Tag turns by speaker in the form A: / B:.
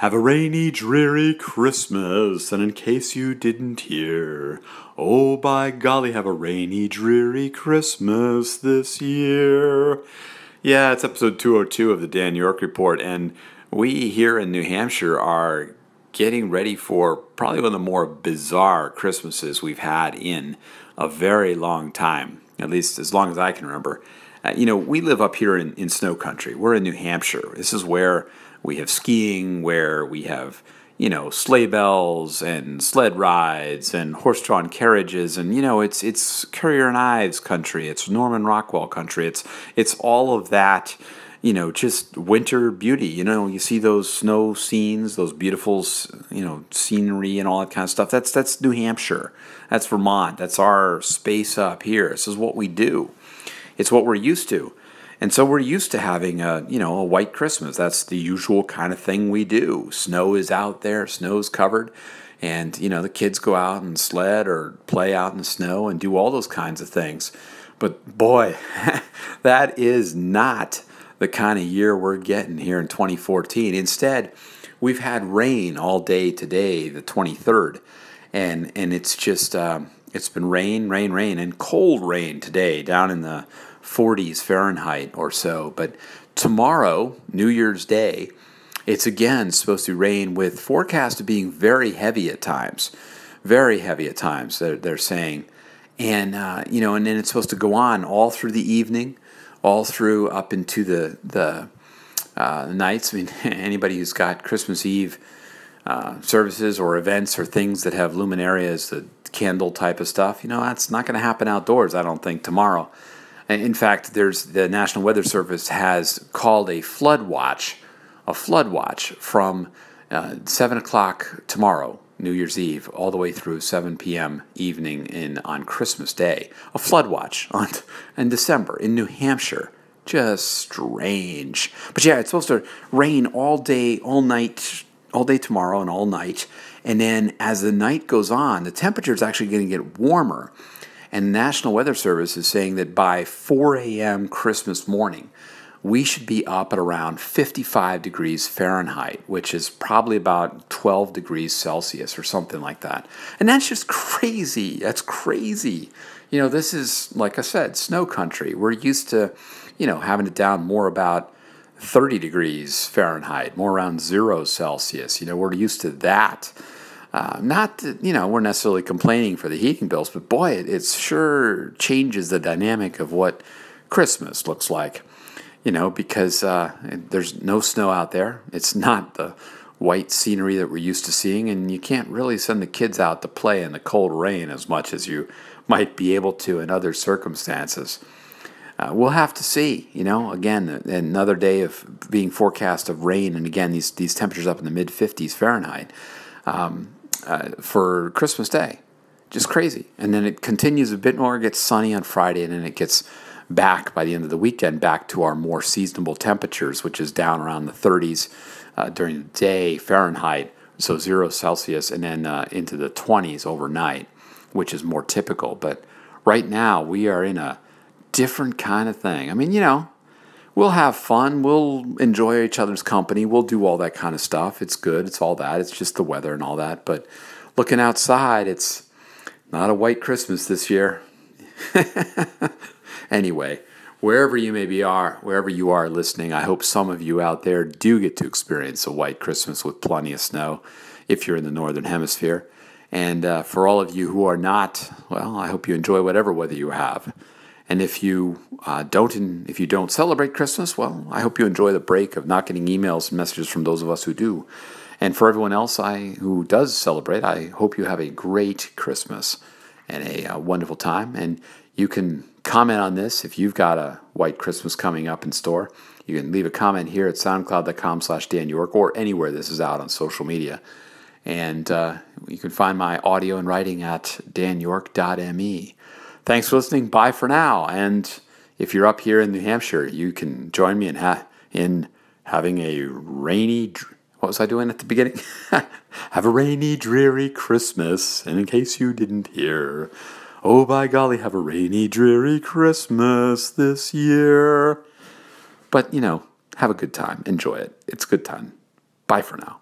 A: Have a rainy, dreary Christmas, and in case you didn't hear, oh by golly, have a rainy, dreary Christmas this year. Yeah, it's episode 202 of the Dan York Report, and we here in New Hampshire are getting ready for probably one of the more bizarre Christmases we've had in a very long time, at least as long as I can remember. Uh, you know, we live up here in, in snow country. We're in New Hampshire. This is where we have skiing, where we have, you know, sleigh bells and sled rides and horse-drawn carriages, and you know, it's it's Currier and Ives country. It's Norman Rockwell country. It's it's all of that. You know, just winter beauty. You know, you see those snow scenes, those beautiful, you know, scenery and all that kind of stuff. That's that's New Hampshire. That's Vermont. That's our space up here. This is what we do. It's what we're used to. And so we're used to having a, you know, a white Christmas. That's the usual kind of thing we do. Snow is out there, snow's covered, and you know, the kids go out and sled or play out in the snow and do all those kinds of things. But boy, that is not the kind of year we're getting here in 2014. Instead, we've had rain all day today, the 23rd, and and it's just um, it's been rain, rain, rain, and cold rain today down in the 40s Fahrenheit or so. But tomorrow, New Year's Day, it's again supposed to rain with forecast of being very heavy at times. Very heavy at times, they're, they're saying. And, uh, you know, and then it's supposed to go on all through the evening, all through up into the, the uh, nights. I mean, anybody who's got Christmas Eve uh, services or events or things that have luminarias, the candle type of stuff, you know, that's not going to happen outdoors, I don't think, tomorrow. In fact, there's the National Weather Service has called a flood watch, a flood watch from uh, seven o'clock tomorrow, New Year's Eve, all the way through 7 p.m. evening in on Christmas Day. A flood watch on in December in New Hampshire. Just strange. But yeah, it's supposed to rain all day, all night, all day tomorrow and all night. And then as the night goes on, the temperature is actually going to get warmer. And National Weather Service is saying that by 4 a.m. Christmas morning, we should be up at around 55 degrees Fahrenheit, which is probably about 12 degrees Celsius or something like that. And that's just crazy. That's crazy. You know, this is, like I said, snow country. We're used to, you know, having it down more about 30 degrees Fahrenheit, more around zero Celsius. You know, we're used to that. Uh, not that, you know, we're necessarily complaining for the heating bills, but boy, it, it sure changes the dynamic of what Christmas looks like. You know, because uh, there's no snow out there. It's not the white scenery that we're used to seeing, and you can't really send the kids out to play in the cold rain as much as you might be able to in other circumstances. Uh, we'll have to see. You know, again, another day of being forecast of rain, and again, these these temperatures up in the mid 50s Fahrenheit. Um, uh, for Christmas Day. Just crazy. And then it continues a bit more, it gets sunny on Friday, and then it gets back by the end of the weekend back to our more seasonable temperatures, which is down around the 30s uh, during the day Fahrenheit, so zero Celsius, and then uh, into the 20s overnight, which is more typical. But right now, we are in a different kind of thing. I mean, you know, we'll have fun. We'll enjoy each other's company. We'll do all that kind of stuff. It's good. It's all that. It's just the weather and all that. But looking outside, it's not a white Christmas this year. anyway, wherever you may be are, wherever you are listening, I hope some of you out there do get to experience a white Christmas with plenty of snow if you're in the northern hemisphere. And uh, for all of you who are not, well, I hope you enjoy whatever weather you have. And if you uh, don't, in, if you don't celebrate Christmas, well, I hope you enjoy the break of not getting emails and messages from those of us who do. And for everyone else I who does celebrate, I hope you have a great Christmas and a, a uh, wonderful time. And you can comment on this if you've got a white Christmas coming up in store. You can leave a comment here at soundcloud.com slash Dan York or anywhere this is out on social media. And uh, you can find my audio and writing at danyork.me. Thanks for listening. Bye for now. And if you're up here in New Hampshire, you can join me in, ha- in having a rainy. What was I doing at the beginning? Have a rainy, dreary Christmas. And in case you didn't hear, oh by golly, have a rainy, dreary Christmas this year. But, you know, have a good time. Enjoy it. It's good time. Bye for now.